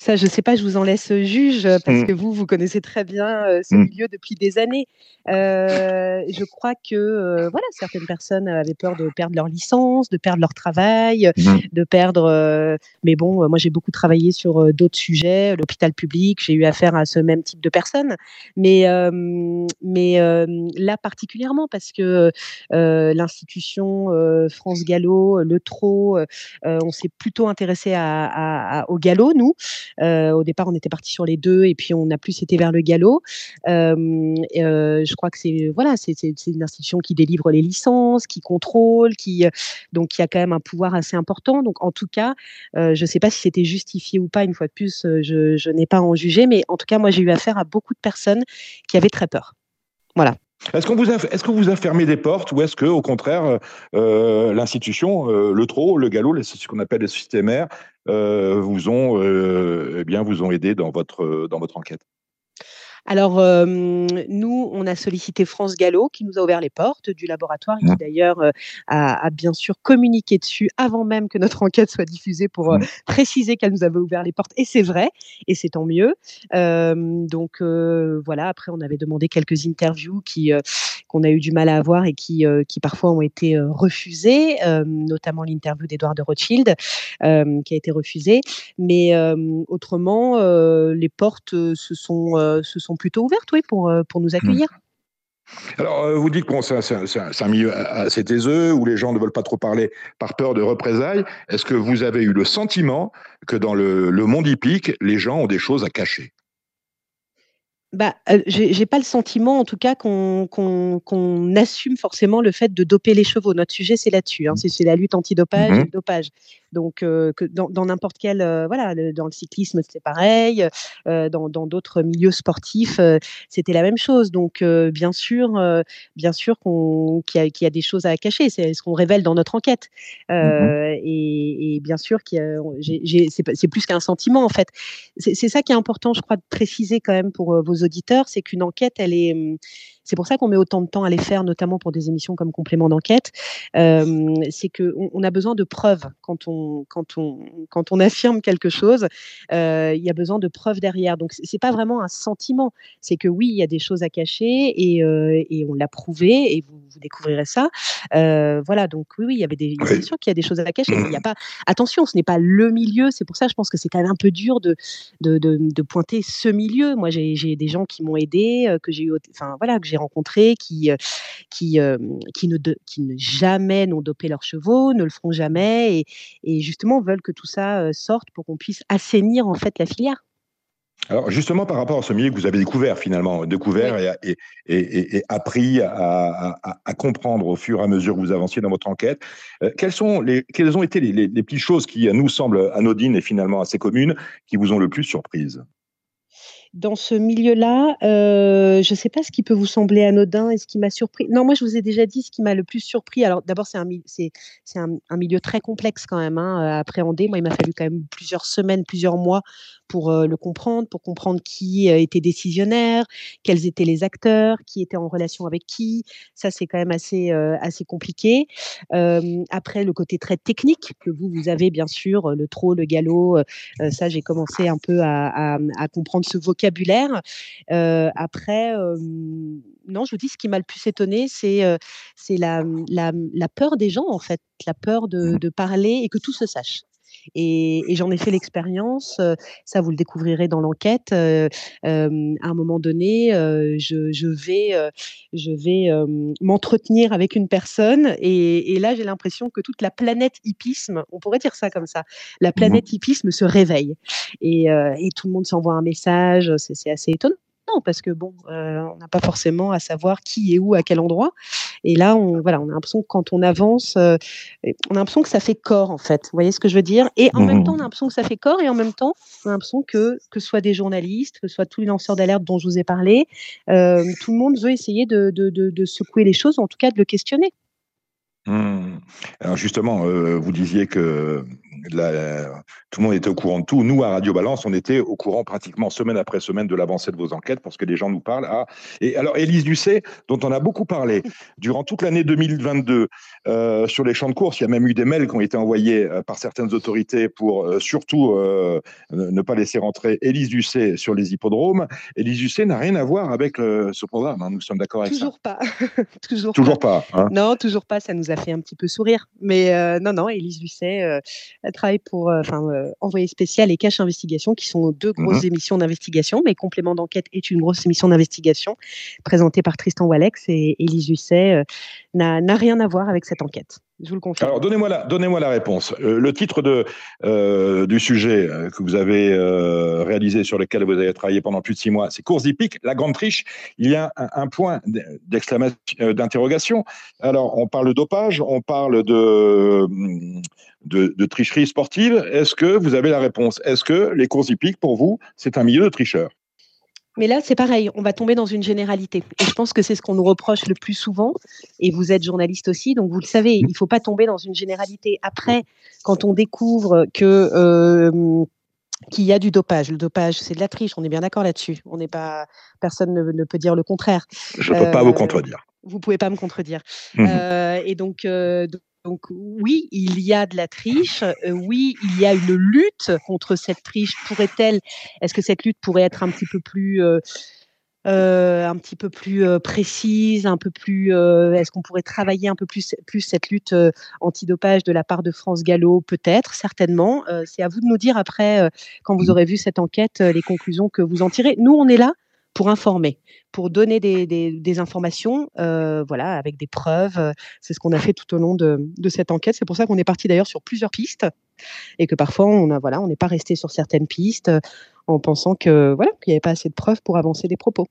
Ça, je ne sais pas, je vous en laisse juge, parce mmh. que vous, vous connaissez très bien euh, ce mmh. milieu depuis des années. Euh, je crois que euh, voilà, certaines personnes avaient peur de perdre leur licence, de perdre leur travail, mmh. de perdre. mais bon, moi, j'ai beaucoup travaillé sur d'autres sujets, l'hôpital public, j'ai eu affaire à ce même type de personnes. Mais, mais là, particulièrement, parce que l'institution France Gallo, le TRO, on s'est plutôt intéressé à, au galop, nous. Euh, au départ, on était parti sur les deux et puis on a plus été vers le galop. Euh, euh, je crois que c'est voilà, une institution qui délivre les licences, qui contrôle, qui donc qui a quand même un pouvoir assez important. Donc en tout cas, je ne sais pas si c'était justifié ou pas. Une fois de plus, je, je n'ai pas à en juger, mais en tout cas, moi j'ai eu affaire à beaucoup de personnes qui avaient très peur. Voilà. Est-ce qu'on vous a, est-ce que vous a fermé des portes ou est-ce que, au contraire, euh, l'institution, euh, le TRO, le galop, ce qu'on appelle les systémaires, euh, vous ont, eh bien, aidé dans votre enquête? Alors, nous, on a sollicité France Gallo, qui nous a ouvert les portes du laboratoire, et qui mmh. d'ailleurs a, bien sûr communiqué dessus avant même que notre enquête soit diffusée pour mmh. préciser qu'elle nous avait ouvert les portes. Et c'est vrai, et c'est tant mieux. donc voilà, après, on avait demandé quelques interviews qui qu'on a eu du mal à avoir et qui, qui parfois ont été refusées, notamment l'interview d'Edouard de Rothschild, qui a été refusée. Mais autrement, les portes se sont, se sont plutôt ouvertes, oui, pour, euh, pour nous accueillir. Mmh. Alors, euh, vous dites que c'est un, milieu assez taiseux où les gens ne veulent pas trop parler par peur de représailles. Est-ce que vous avez eu le sentiment que dans le, le monde hippique, les gens ont des choses à cacher? Bah, euh, j'ai pas le sentiment, en tout cas, qu'on qu'on assume forcément le fait de doper les chevaux. Notre sujet, c'est là-dessus. Hein. C'est la lutte antidopage mmh et le dopage. Donc, euh, que dans n'importe quel, euh, voilà, dans le cyclisme, c'est pareil. dans d'autres milieux sportifs, c'était la même chose. Donc, bien sûr, bien sûr qu'on qu'il y, a des choses à cacher. C'est ce qu'on révèle dans notre enquête. Mmh et, et, bien sûr, c'est plus qu'un sentiment, en fait. C'est ça qui est important, je crois, de préciser quand même pour vos auditeurs, c'est qu'une enquête, elle est, hum, c'est pour ça qu'on met autant de temps à les faire, notamment pour des émissions comme complément d'enquête. Euh, c'est qu'on on a besoin de preuves quand on, quand on, quand on affirme quelque chose. Euh, il y a besoin de preuves derrière. Donc c'est pas vraiment un sentiment. C'est que oui, il y a des choses à cacher et, euh, et on l'a prouvé et vous, vous découvrirez ça. voilà. Donc oui, oui, il y avait des, c'est sûr qu'il y a des choses à cacher. Il y a pas. Attention, ce n'est pas le milieu. C'est pour ça, je pense que c'est quand même un peu dur de, de, de, de pointer ce milieu. Moi, j'ai des gens qui m'ont aidé, que j'ai eu, enfin voilà, que j'ai rencontrés qui, qui, qui, ne, qui ne jamais n'ont dopé leurs chevaux, ne le feront jamais, et, justement veulent que tout ça sorte pour qu'on puisse assainir en fait la filière. Alors justement, par rapport à ce milieu que vous avez découvert finalement, découvert et, et, appris à, à, comprendre au fur et à mesure que vous avanciez dans votre enquête, quelles, sont les, quelles ont été les, les, les, petites choses qui nous semblent anodines et finalement assez communes qui vous ont le plus surprise? Dans ce milieu-là, euh, je ne sais pas ce qui peut vous sembler anodin et ce qui m'a surpris. Non, moi, je vous ai déjà dit ce qui m'a le plus surpris. Alors, d'abord, c'est un, milieu très complexe quand même hein, à appréhender. Moi, il m'a fallu quand même plusieurs semaines, plusieurs mois pour euh, le comprendre, pour comprendre qui euh, était décisionnaire, quels étaient les acteurs, qui était en relation avec qui. Ça, c'est quand même assez, euh, compliqué. après, le côté très technique que vous, vous avez, bien sûr, le trot, le galop. ça, j'ai commencé un peu à comprendre ce vocabulaire vocabulaire. Euh, après, non, je vous dis, ce qui m'a le plus étonné, c'est c'est la, la, la, peur des gens, en fait, la peur de, mmh. de, parler et que tout se sache. Et, j'en ai fait l'expérience. ça, vous le découvrirez dans l'enquête. à un moment donné, je, vais, je vais m'entretenir avec une personne, et, là, j'ai l'impression que toute la planète hippisme, on pourrait dire ça comme ça, la mmh planète hippisme se réveille, et, et tout le monde s'envoie un message. C'est assez étonnant parce que bon, euh, on n'a pas forcément à savoir qui est où, à quel endroit. Et là, on, voilà, on a l'impression que quand on avance, euh, on a l'impression que ça fait corps, en fait. Vous voyez ce que je veux dire? Et en même temps, on a mmh. l'impression que ça fait corps, et en même temps, on a l'impression que, que ce soit des journalistes, que ce soit tous les lanceurs d'alerte dont je vous ai parlé, euh, tout le monde veut essayer de, de, secouer les choses, en tout cas de le questionner. Mmh. Alors justement, vous disiez que tout le monde était au courant de tout. Nous, à Radio Balance, on était au courant pratiquement semaine après semaine de l'avancée de vos enquêtes parce que les gens nous parlent. Ah, et alors, Élise Ducet, dont on a beaucoup parlé durant toute l'année 2022 euh, sur les champs de course, il y a même eu des mails qui ont été envoyés euh, par certaines autorités pour euh, surtout ne pas laisser rentrer Élise Ducet sur les hippodromes. Élise Ducet n'a rien à voir avec ce programme, hein. nous sommes d'accord avec toujours ça. Pas. toujours, toujours pas. pas hein. non, toujours pas. Ça nous a fait un petit peu sourire. Mais non, non, Élise Ducet travaille pour euh, enfin euh, Envoyé spécial et Cache Investigation, qui sont deux grosses mhm. émissions d'investigation. Mais Complément d'enquête est une grosse émission d'investigation présentée par Tristan Walex et Élise Jusset euh, n'a rien à voir avec cette enquête. Alors, donnez-moi la, réponse. le titre de, du sujet que vous avez réalisé, sur lequel vous avez travaillé pendant plus de six mois, c'est Course hippique, la grande triche. Il y a un, point d'exclamation, d'interrogation. Alors, on parle de dopage, on parle de de, tricherie sportive. Est-ce que vous avez la réponse? Est-ce que les courses hippiques, pour vous, c'est un milieu de tricheurs? Mais là, c'est pareil, on va tomber dans une généralité. Et je pense que c'est ce qu'on nous reproche le plus souvent. Et vous êtes journaliste aussi, donc vous le savez, il ne faut pas tomber dans une généralité. Après, quand on découvre que euh, qu'il y a du dopage, le dopage, c'est de la triche. On est bien d'accord là-dessus. On n'est pas, personne ne, peut dire le contraire. Je ne peux pas vous euh, contredire. Vous pouvez pas me contredire. Mmh euh, et donc, donc oui, il y a de la triche, euh, oui, il y a une lutte contre cette triche. Pourrait-elle, est-ce que cette lutte pourrait être un petit peu plus, euh, euh, un petit peu plus précise, un peu plus, est-ce qu'on pourrait travailler un peu plus, plus cette lutte antidopage de la part de France Gallo? Peut-être, certainement. C'est à vous de nous dire après, quand vous aurez vu cette enquête, les conclusions que vous en tirez. Nous, on est là pour informer, pour donner des, informations, euh, voilà, avec des preuves. C'est ce qu'on a fait tout au long de, cette enquête. C'est pour ça qu'on est parti d'ailleurs sur plusieurs pistes et que parfois on a, voilà, on n'est pas resté sur certaines pistes en pensant que voilà, qu'il n'y avait pas assez de preuves pour avancer des propos.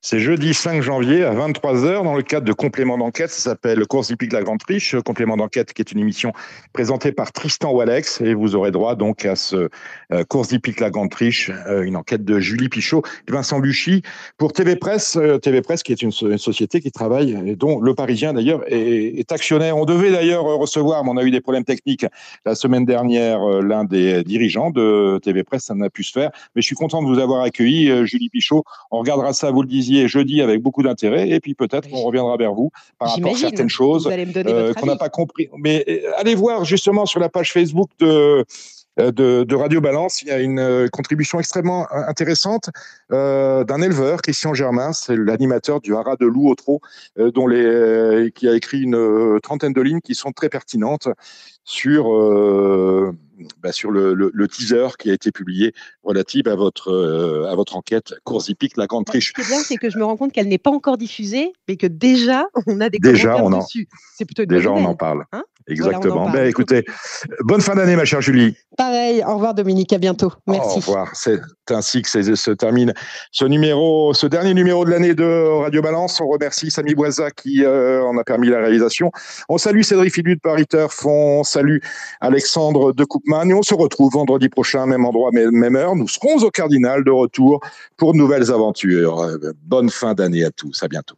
C'est jeudi 5 janvier à 23h dans le cadre de Complément d'enquête. Ça s'appelle Course hippique la Grande Triche. Complément d'enquête qui est une émission présentée par Tristan Walex et vous aurez droit donc à ce euh, Course hippique la Grande Triche, euh, une enquête de Julie Pichot et Vincent Luchy pour TV Presse. Euh, TV Presse qui est une, société qui travaille et dont le Parisien d'ailleurs est, actionnaire. On devait d'ailleurs recevoir, mais on a eu des problèmes techniques la semaine dernière, l'un des dirigeants de TV Presse. Ça n'a pu se faire. Mais je suis content de vous avoir accueilli, Julie Pichot. On regardera ça, vous le disiez jeudi avec beaucoup d'intérêt, et puis peut-être qu'on reviendra vers vous par rapport à certaines choses euh, qu'on n'a pas compris. Mais euh, allez voir justement sur la page Facebook de euh, de, Radio Balance. Il y a une contribution extrêmement intéressante d'un éleveur, Christian Germain, c'est l'animateur du Haras de Loup au Trot, dont les, qui a écrit une trentaine de lignes qui sont très pertinentes sur bah, sur le, le, teaser qui a été publié relatif à votre, euh, à votre enquête Course hippique, la grande triche. Ce qui est bien, c'est que je me rends compte qu'elle n'est pas encore diffusée, mais que déjà, on a des déjà, on en, dessus. C'est plutôt Déjà, on en parle. Hein? Exactement. ben, écoutez, bonne fin d'année, ma chère Julie. Pareil. Au revoir, Dominique. À bientôt. Merci. Au revoir. C'est ainsi que se termine ce numéro, ce dernier numéro de l'année de Radio Balance. On remercie Samy Boisa qui euh, en a permis la réalisation. On salue Cédric Filu de Paris Turf. On salue Alexandre de Coupman. Et on se retrouve vendredi prochain, même endroit, même heure. Nous serons au Cardinal de retour pour de nouvelles aventures. Bonne fin d'année à tous. À bientôt.